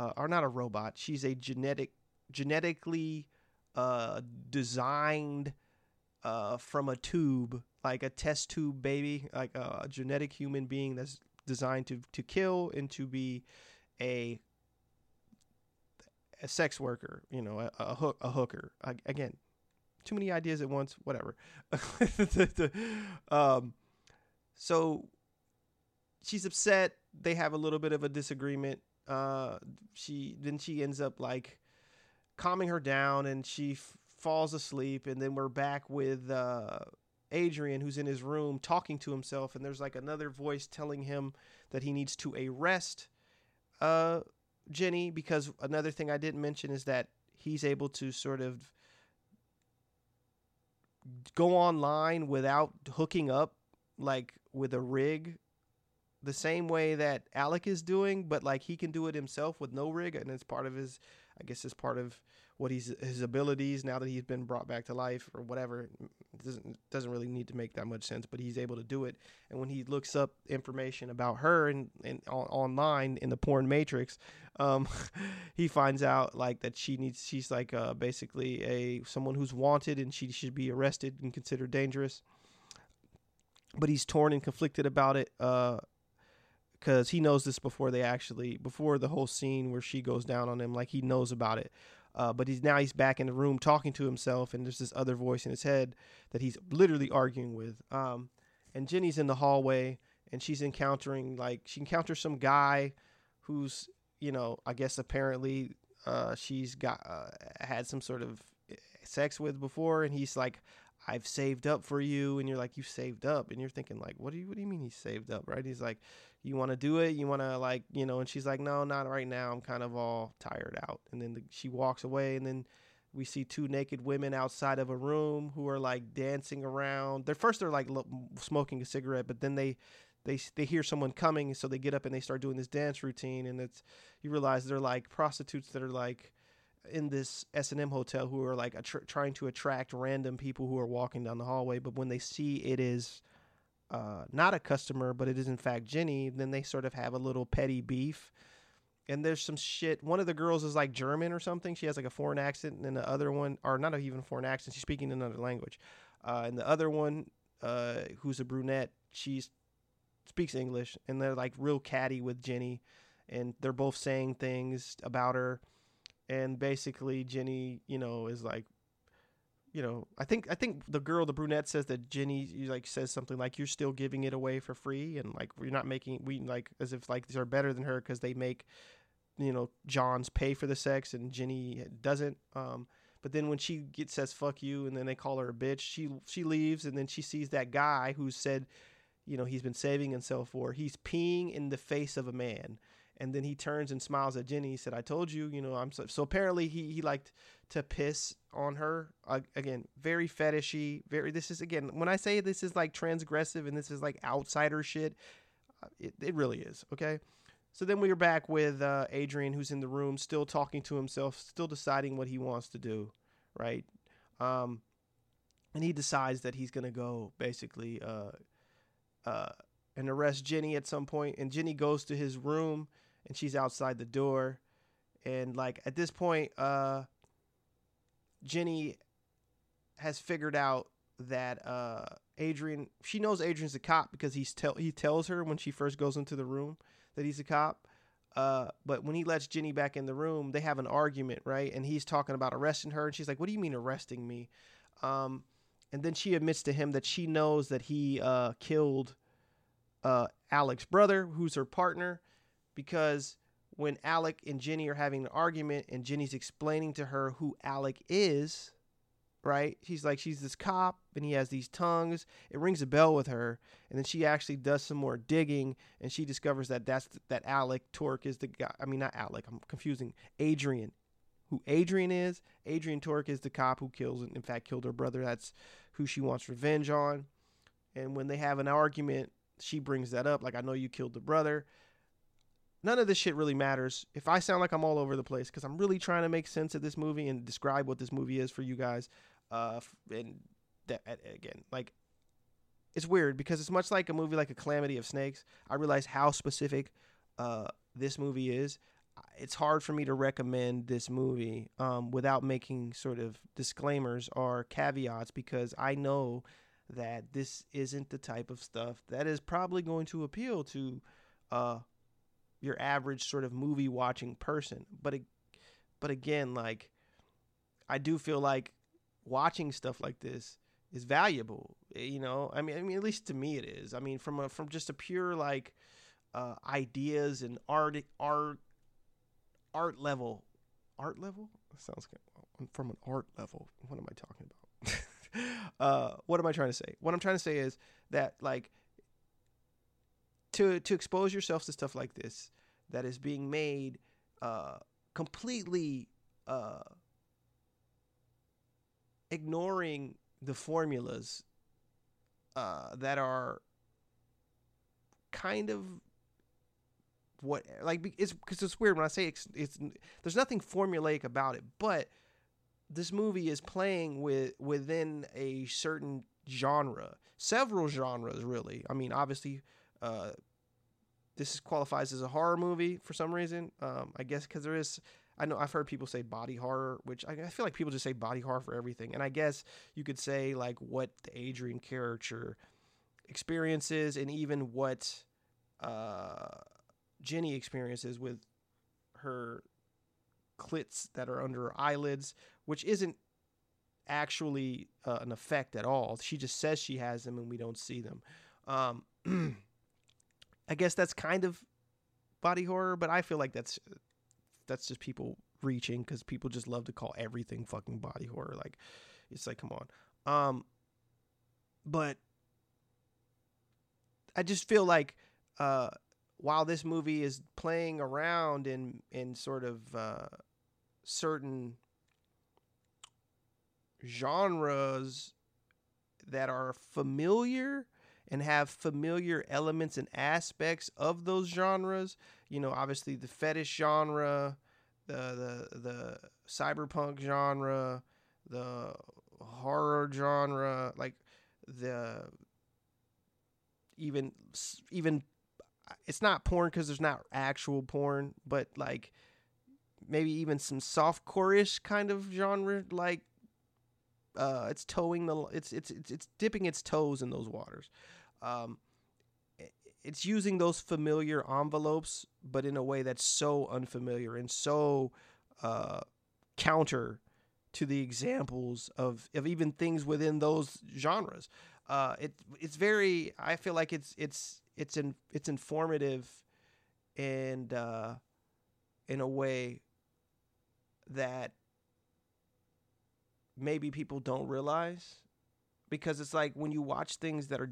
S3: uh, or not a robot. She's a genetic genetically uh, designed uh, from a tube like a test tube baby like a, a genetic human being that's designed to to kill and to be a a sex worker, you know, a, a hook, a hooker. I, again, too many ideas at once. Whatever. um, so she's upset. They have a little bit of a disagreement. Uh, she then she ends up like calming her down, and she f- falls asleep. And then we're back with uh, Adrian, who's in his room talking to himself, and there's like another voice telling him that he needs to arrest uh, Jenny because another thing I didn't mention is that he's able to sort of go online without hooking up like with a rig the same way that Alec is doing, but like he can do it himself with no rig, and it's part of his, I guess, it's part of what he's his abilities now that he's been brought back to life or whatever. It doesn't doesn't really need to make that much sense, but he's able to do it. And when he looks up information about her and and on, online in the porn matrix, um, he finds out like that she needs she's like uh, basically a someone who's wanted and she should be arrested and considered dangerous. But he's torn and conflicted about it. Uh, because he knows this before they actually before the whole scene where she goes down on him like he knows about it. Uh, but he's now he's back in the room talking to himself and there's this other voice in his head that he's literally arguing with. Um, and jenny's in the hallway and she's encountering like she encounters some guy who's you know i guess apparently uh, she's got uh, had some sort of eh, sex with before and he's like I've saved up for you, and you're like, you saved up, and you're thinking like, what do you, what do you mean he saved up, right? He's like, you want to do it, you want to like, you know, and she's like, no, not right now. I'm kind of all tired out, and then the, she walks away, and then we see two naked women outside of a room who are like dancing around. They're first they're like lo- smoking a cigarette, but then they they they hear someone coming, so they get up and they start doing this dance routine, and it's you realize they're like prostitutes that are like in this S and M hotel who are like trying to attract random people who are walking down the hallway, but when they see it is uh, not a customer, but it is in fact Jenny, then they sort of have a little petty beef. And there's some shit. One of the girls is like German or something. She has like a foreign accent, and then the other one, or not even foreign accent, she's speaking another language. Uh, and the other one, uh, who's a brunette, she speaks English, and they're like real catty with Jenny, and they're both saying things about her, and basically Jenny, you know, is like you know, I think I think the girl, the brunette, says that Jenny like says something like, "You're still giving it away for free," and like you're not making we like as if like these are better than her because they make, you know, Johns pay for the sex and Jenny doesn't. Um, but then when she gets says "fuck you" and then they call her a bitch, she she leaves and then she sees that guy who said, you know, he's been saving himself for. He's peeing in the face of a man and then he turns and smiles at Jenny. He said, "I told you, you know, I'm so." So apparently, he he liked to piss on her. Uh, again, very fetishy. Very. This is again when I say this is like transgressive and this is like outsider shit. Uh, it it really is. Okay. So then we are back with uh, Adrian, who's in the room, still talking to himself, still deciding what he wants to do, right? Um, and he decides that he's gonna go basically uh, uh, and arrest Jenny at some point. And Jenny goes to his room and she's outside the door. And like at this point uh jenny has figured out that uh adrian she knows adrian's a cop because he's tell he tells her when she first goes into the room that he's a cop. Uh but when he lets jenny back in the room they have an argument right? And he's talking about arresting her and she's like what do you mean arresting me? Um and then she admits to him that she knows that he uh killed uh alec's brother who's her partner because when Alec and Jenny are having an argument and Jenny's explaining to her who Alec is, right? She's like, she's this cop and he has these tongues. It rings a bell with her. And then she actually does some more digging and she discovers that that's that Alec Torque is the guy. I mean, not Alec, I'm confusing Adrian. Who Adrian is? Adrian Torque is the cop who kills, and, in fact, killed her brother. That's who she wants revenge on. And when they have an argument, she brings that up. Like, I know you killed the brother none of this shit really matters. If I sound like I'm all over the place, because I'm really trying to make sense of this movie and describe what this movie is for you guys. Uh, and that again, like, it's weird because it's much like a movie like A Calamity of Snakes. I realize how specific uh, this movie is. It's hard for me to recommend this movie um, without making sort of disclaimers or caveats because I know that this isn't the type of stuff that is probably going to appeal to uh, your average sort of movie watching person. But but again, like I do feel like watching stuff like this is valuable. Eh, you know, I mean, I mean, at least to me it is. I mean, from a from just a pure like uh, ideas and art art art level, art level that sounds good. from an art level. What am I talking about? uh, what am I trying to say? What I'm trying to say is that like to to expose yourself to stuff like this that is being made uh, completely uh, ignoring the formulas uh, that are kind of what like it's because it's weird when I say it's, it's there's nothing formulaic about it, but this movie is playing with within a certain genre, several genres really. I mean, obviously, uh, this qualifies as a horror movie for some reason. Um, I guess because there is, I know I've heard people say body horror, which I, I, feel like people just say body horror for everything. And I guess you could say like what the Adrian character experiences and even what uh, Jenny experiences with her clits that are under her eyelids, which isn't actually uh, an effect at all. She just says she has them and we don't see them. Um, I guess that's kind of body horror, but I feel like that's that's just people reaching because people just love to call everything fucking body horror. Like it's like, come on. Um, but I just feel like uh, while this movie is playing around in in sort of uh, certain genres that are familiar and have familiar elements and aspects of those genres. You know, obviously the fetish genre, the the the cyberpunk genre, the horror genre, like the even even it's not porn because there's not actual porn, but like maybe even some softcore-ish kind of genre, like uh, it's towing the it's it's it's it's dipping its toes in those waters. Um, it's using those familiar envelopes, but in a way that's so unfamiliar and so uh, counter to the examples of, of even things within those genres. Uh, it it's very. I feel like it's it's it's in it's informative, and uh, in a way that maybe people don't realize because it's like when you watch things that are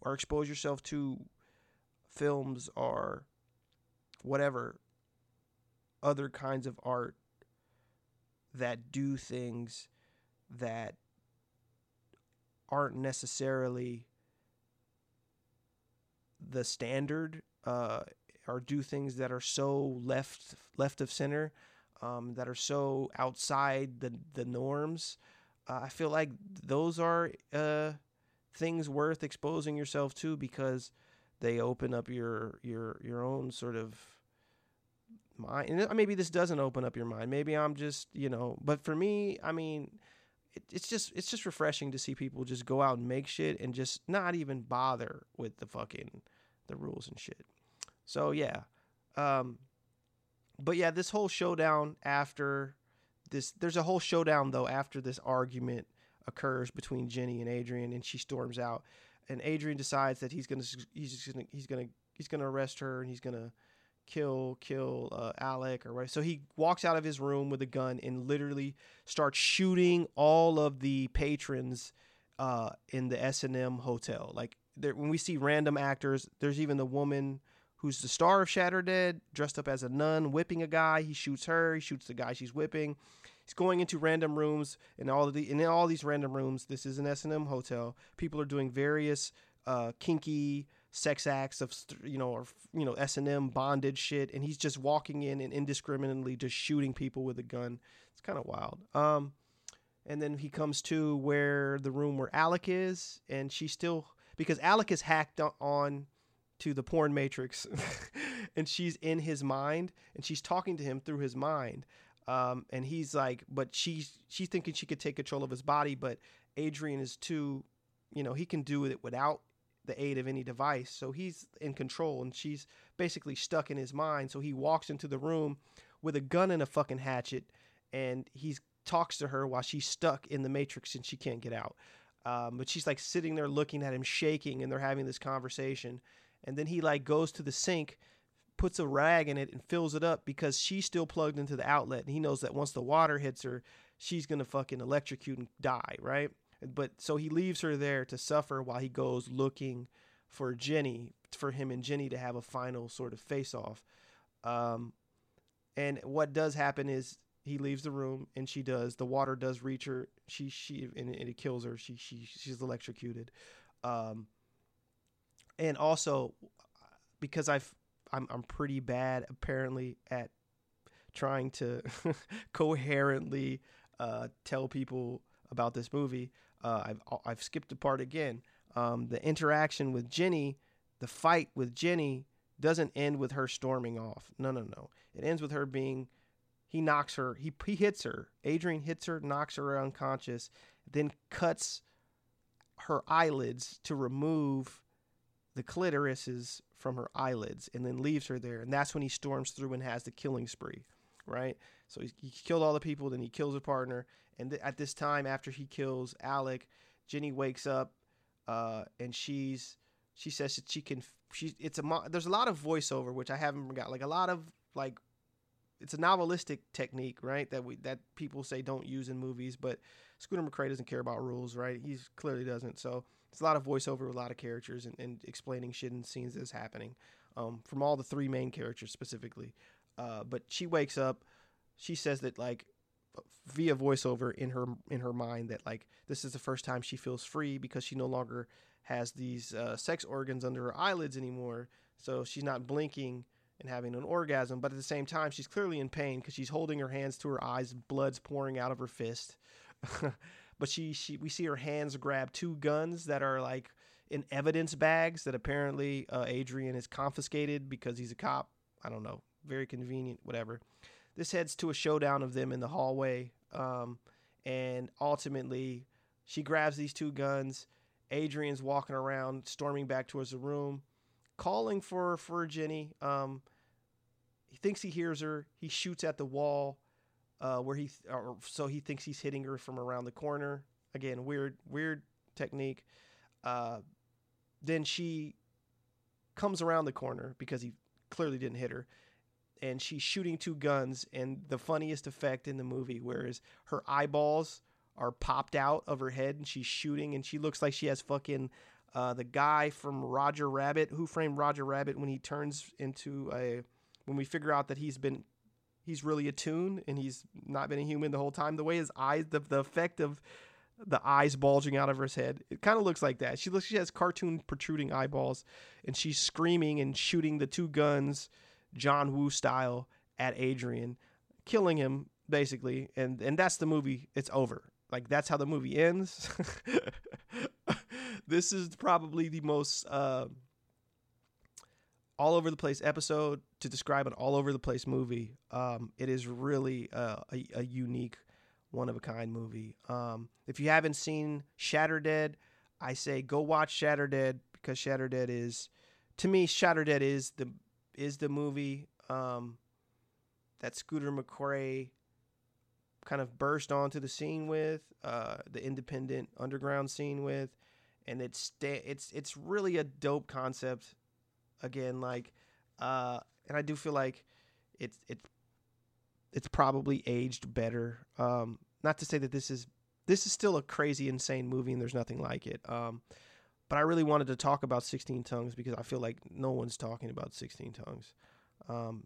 S3: or expose yourself to films or whatever other kinds of art that do things that aren't necessarily the standard uh, or do things that are so left left of center um, that are so outside the the norms. Uh, i feel like those are uh, things worth exposing yourself to because they open up your your your own sort of mind. And maybe this doesn't open up your mind. Maybe I'm just you know. But for me, I mean, it, it's just it's just refreshing to see people just go out and make shit and just not even bother with the fucking the rules and shit. So yeah, um, but yeah, this whole showdown after this, there's a whole showdown though after this argument occurs between Jenny and Adrian, and she storms out. And Adrian decides that he's gonna he's gonna he's gonna he's gonna arrest her and he's gonna kill kill uh, Alec or right. So he walks out of his room with a gun and literally starts shooting all of the patrons uh, in the S and M hotel. Like there, when we see random actors, there's even the woman who's the star of Shatter Dead dressed up as a nun whipping a guy. He shoots her. He shoots the guy she's whipping. He's going into random rooms, and all of the in all these random rooms. This is an S and M hotel. People are doing various uh, kinky sex acts of you know or you know S and M bondage shit, and he's just walking in and indiscriminately just shooting people with a gun. It's kind of wild. Um, and then he comes to where the room where Alec is, and she's still because Alec is hacked on to the porn matrix, and she's in his mind, and she's talking to him through his mind. Um, and he's like, but she's she's thinking she could take control of his body, but Adrian is too, you know, he can do it without the aid of any device. So he's in control, and she's basically stuck in his mind. So he walks into the room with a gun and a fucking hatchet, and he talks to her while she's stuck in the matrix and she can't get out. Um, but she's like sitting there looking at him, shaking, and they're having this conversation. And then he like goes to the sink puts a rag in it and fills it up because she's still plugged into the outlet and he knows that once the water hits her she's gonna fucking electrocute and die right? But so he leaves her there to suffer while he goes looking for jenny for him and jenny to have a final sort of face off um, and what does happen is he leaves the room and she does the water does reach her she she and, it kills her she she she's electrocuted. Um, and also because i've I'm I'm pretty bad apparently at trying to coherently uh, tell people about this movie. Uh, I've I've skipped a part again. Um, the interaction with Jenny, the fight with Jenny, doesn't end with her storming off. No, no, no. It ends with her being. He knocks her. He he hits her. Adrian hits her, knocks her unconscious, then cuts her eyelids to remove the clitorises from her eyelids and then leaves her there. And that's when he storms through and has the killing spree, right? So he, he killed all the people, then he kills her partner. And th- at this time, after he kills Alec, Jenny wakes up uh, and she's she says that she can she it's a there's a lot of voiceover which I haven't got like a lot of like it's a novelistic technique right that we that people say don't use in movies but Scooter McCrae doesn't care about rules right he clearly doesn't so it's a lot of voiceover, with a lot of characters, and, and explaining shit and scenes that's happening um, from all the three main characters specifically. Uh, but she wakes up. She says that like via voiceover in her in her mind that like this is the first time she feels free because she no longer has these uh, sex organs under her eyelids anymore. So she's not blinking and having an orgasm, but at the same time she's clearly in pain because she's holding her hands to her eyes, blood's pouring out of her fist. but she she we see her hands grab two guns that are like in evidence bags that apparently uh, Adrian has confiscated because he's a cop. I don't know, very convenient, whatever. This heads to a showdown of them in the hallway, um, and ultimately she grabs these two guns. Adrian's walking around, storming back towards the room, calling for for Jenny. Um, he thinks he hears her. He shoots at the wall uh, where he or so he thinks he's hitting her from around the corner. Again, weird weird technique. Uh, then she comes around the corner because he clearly didn't hit her, and she's shooting two guns. And the funniest effect in the movie, whereas her eyeballs are popped out of her head, and she's shooting, and she looks like she has fucking. Uh, the guy from Roger Rabbit, who framed Roger Rabbit, when he turns into a, when we figure out that he's been he's really attuned and he's not been a human the whole time. The way his eyes, the, the effect of the eyes bulging out of his head, it kind of looks like that. She looks, she has cartoon protruding eyeballs, and she's screaming and shooting the two guns, John Woo style, at Adrian, killing him basically. And and that's the movie. It's over. Like that's how the movie ends. this is probably the most. Uh, all over the place episode to describe an all over the place movie. Um, it is really a, a, unique, one of a kind movie. Um, if you haven't seen Shatter Dead, I say go watch Shatter Dead because Shatter Dead is, to me, Shatter Dead is the is the movie um, that Scooter McCrae kind of burst onto the scene with, uh, the independent underground scene with, and it's it's it's really a dope concept again like uh and i do feel like it's it's it's probably aged better. Um not to say that this is this is still a crazy insane movie and there's nothing like it. Um but i really wanted to talk about 16 tongues because i feel like no one's talking about 16 tongues. Um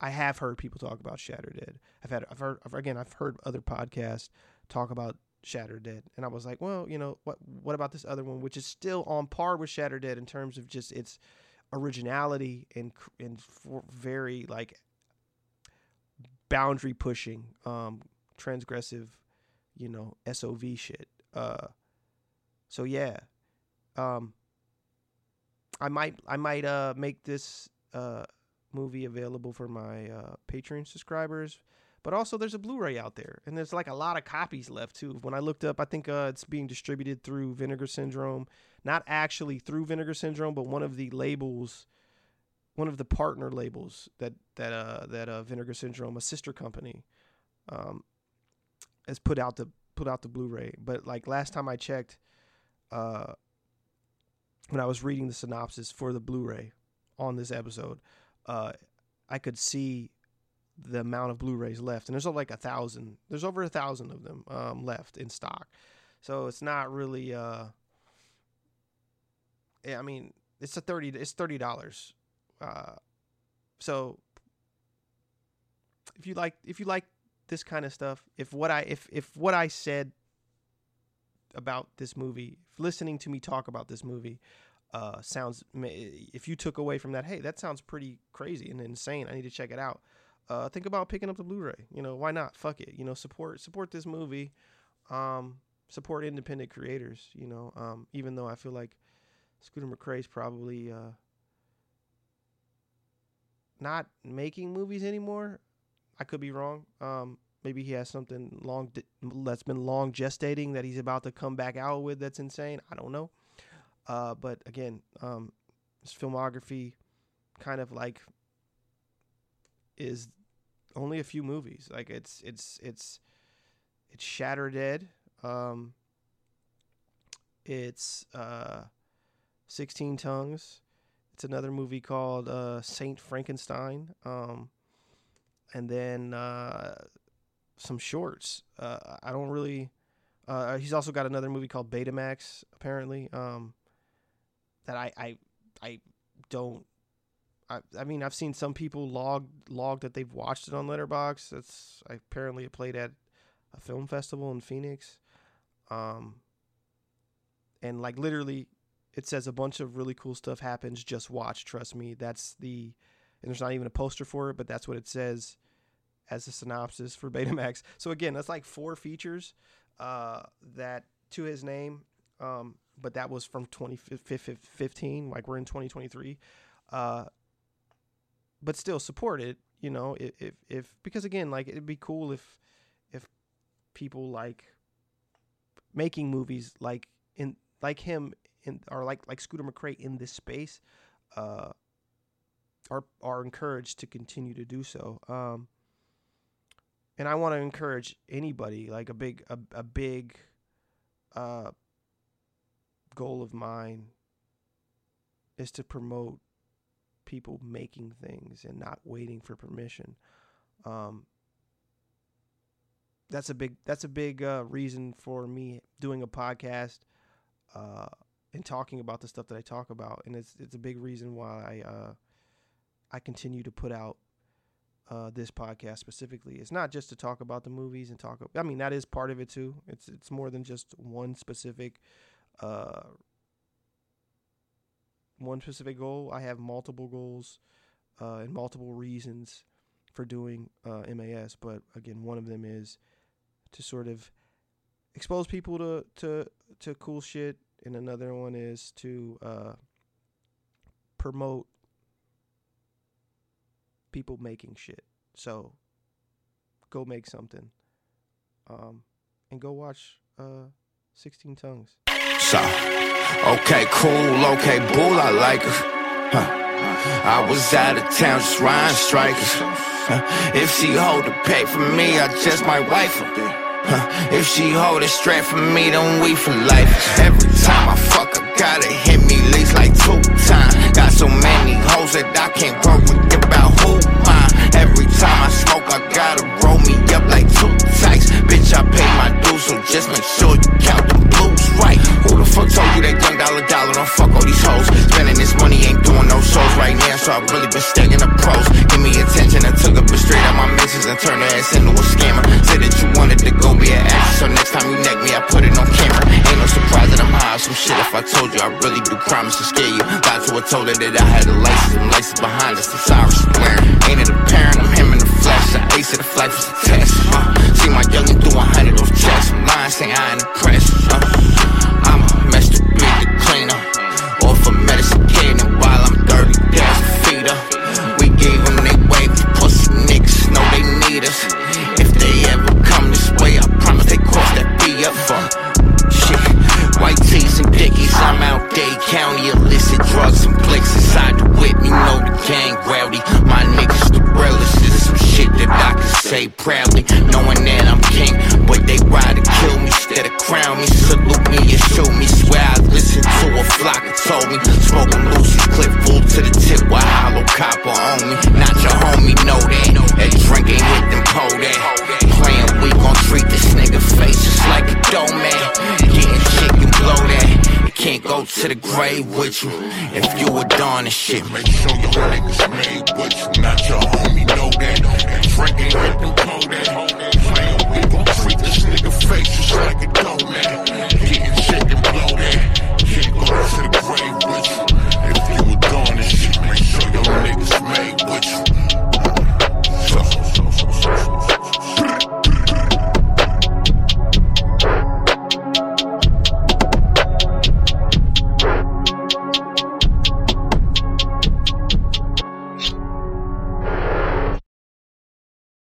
S3: i have heard people talk about shatter dead. I've had i've heard again i've heard other podcasts talk about Shatter Dead, and I was like, well, you know, what what about this other one, which is still on par with Shatter Dead in terms of just its originality and and very like boundary pushing, um, transgressive, you know, SOV shit. Uh, so yeah, um, I might I might uh make this uh movie available for my uh, Patreon subscribers. But also, there's a Blu-ray out there, and there's like a lot of copies left too. When I looked up, I think uh, it's being distributed through Vinegar Syndrome not actually through Vinegar Syndrome, but one of the labels, one of the partner labels that that uh, that uh, Vinegar Syndrome, a sister company, um, has put out the put out the Blu-ray. But like last time I checked, uh, when I was reading the synopsis for the Blu-ray on this episode, uh, I could see the amount of Blu-rays left, and there's like a thousand. There's over a thousand of them um, left in stock, so it's not really. Uh, I mean, it's a thirty. It's thirty dollars. Uh, so if you like, if you like this kind of stuff, if what I if if what I said about this movie, if listening to me talk about this movie, uh, sounds if you took away from that, hey, that sounds pretty crazy and insane. I need to check it out. Uh, think about picking up the Blu-ray. You know, why not? Fuck it. You know, support support this movie. Um, support independent creators. You know, um, even though I feel like Scooter McCrae's probably uh, not making movies anymore. I could be wrong. Um, maybe he has something long that's been long gestating that he's about to come back out with. That's insane. I don't know. Uh, but again, um, his filmography kind of like is only a few movies. Like it's it's it's it's Shatter Dead. Um, it's uh, 16 Tongues. It's another movie called uh, Saint Frankenstein. Um, and then uh, some shorts. Uh, I don't really. Uh, he's also got another movie called Betamax, apparently. Um, that I, I I don't. I, I mean I've seen some people log log that they've watched it on Letterboxd. That's apparently it played at a film festival in Phoenix. Um, and like literally, it says a bunch of really cool stuff happens. Just watch, trust me. That's the, and there's not even a poster for it, but that's what it says as a synopsis for Betamax. So again, that's like four features uh, that to his name, um, but that was from 2015. Like we're in 2023. Uh, but still support it, you know, if, if, because again, like it'd be cool if if people like making movies like in like him in or like like Scooter McCrae in this space uh are are encouraged to continue to do so. Um and I want to encourage anybody like a big a, a big uh goal of mine is to promote people making things and not waiting for permission. Um, that's a big that's a big uh, reason for me doing a podcast uh, and talking about the stuff that I talk about, and it's it's a big reason why I uh, I continue to put out uh, this podcast specifically. It's not just to talk about the movies and talk. I mean that is part of it too. It's it's more than just one specific uh, one specific goal. I have multiple goals uh, and multiple reasons for doing uh, MAS. But again, one of them is to sort of expose people to to to cool shit, and another one is to uh, promote people making shit. So go make something, um, and go watch uh, Sixteen Tongues.
S4: So, okay, cool, okay, bull, I like her. Huh. I was out of town just riding strikers. Huh. If she hold the pay for me, I just might wife her. Huh. If she hold it straight for me, then we for life. Every time I fuck, I gotta hit me least like two times. Got so many hoes that I can't work with about who mine. Every time I smoke, I gotta roll me up like two tights. Bitch, I pay my dues, so just make sure you count the blues right. Who the fuck told you that young dollar dollar don't fuck all these hoes? Spending this money ain't doing no shows right now, so I really been stacking the pros. Give me attention, I took up a straight out my missus and turned her ass into a scammer. Said that you wanted to go be an actress, so next time you neck me, I put it on camera. Ain't no surprise that I'm high some shit. If I told you, I really do promise to scare you. Lied to her, told her that I had a license, license behind us, the Cyrus wearing. Ain't it apparent I'm him in the flesh? The ace of the flight was a test. Uh, see my youngin' a hundred of checks. I'm lying, saying I ain't impressed. Uh, County, illicit drugs and flicks inside the whip. You know the gang rowdy. My niggas the realest. This is some shit that I can say proudly, knowing that I'm king. But they ride to kill me instead of crown me. Salute me and shoot me. Swear I listen to a flock that told me. Smoking Lucy's clip full to the tip while hollow copper on me. Not your homie, know that. That drink ain't hit them pull that. Playing we gon' treat this nigga face just like a dough man can't go to the grave with you if you were don this shit.
S1: Make sure your niggas made with you, not your homie know that. And Frank ain't let them call that. Playin' we gon' treat this nigga face just like a dough man.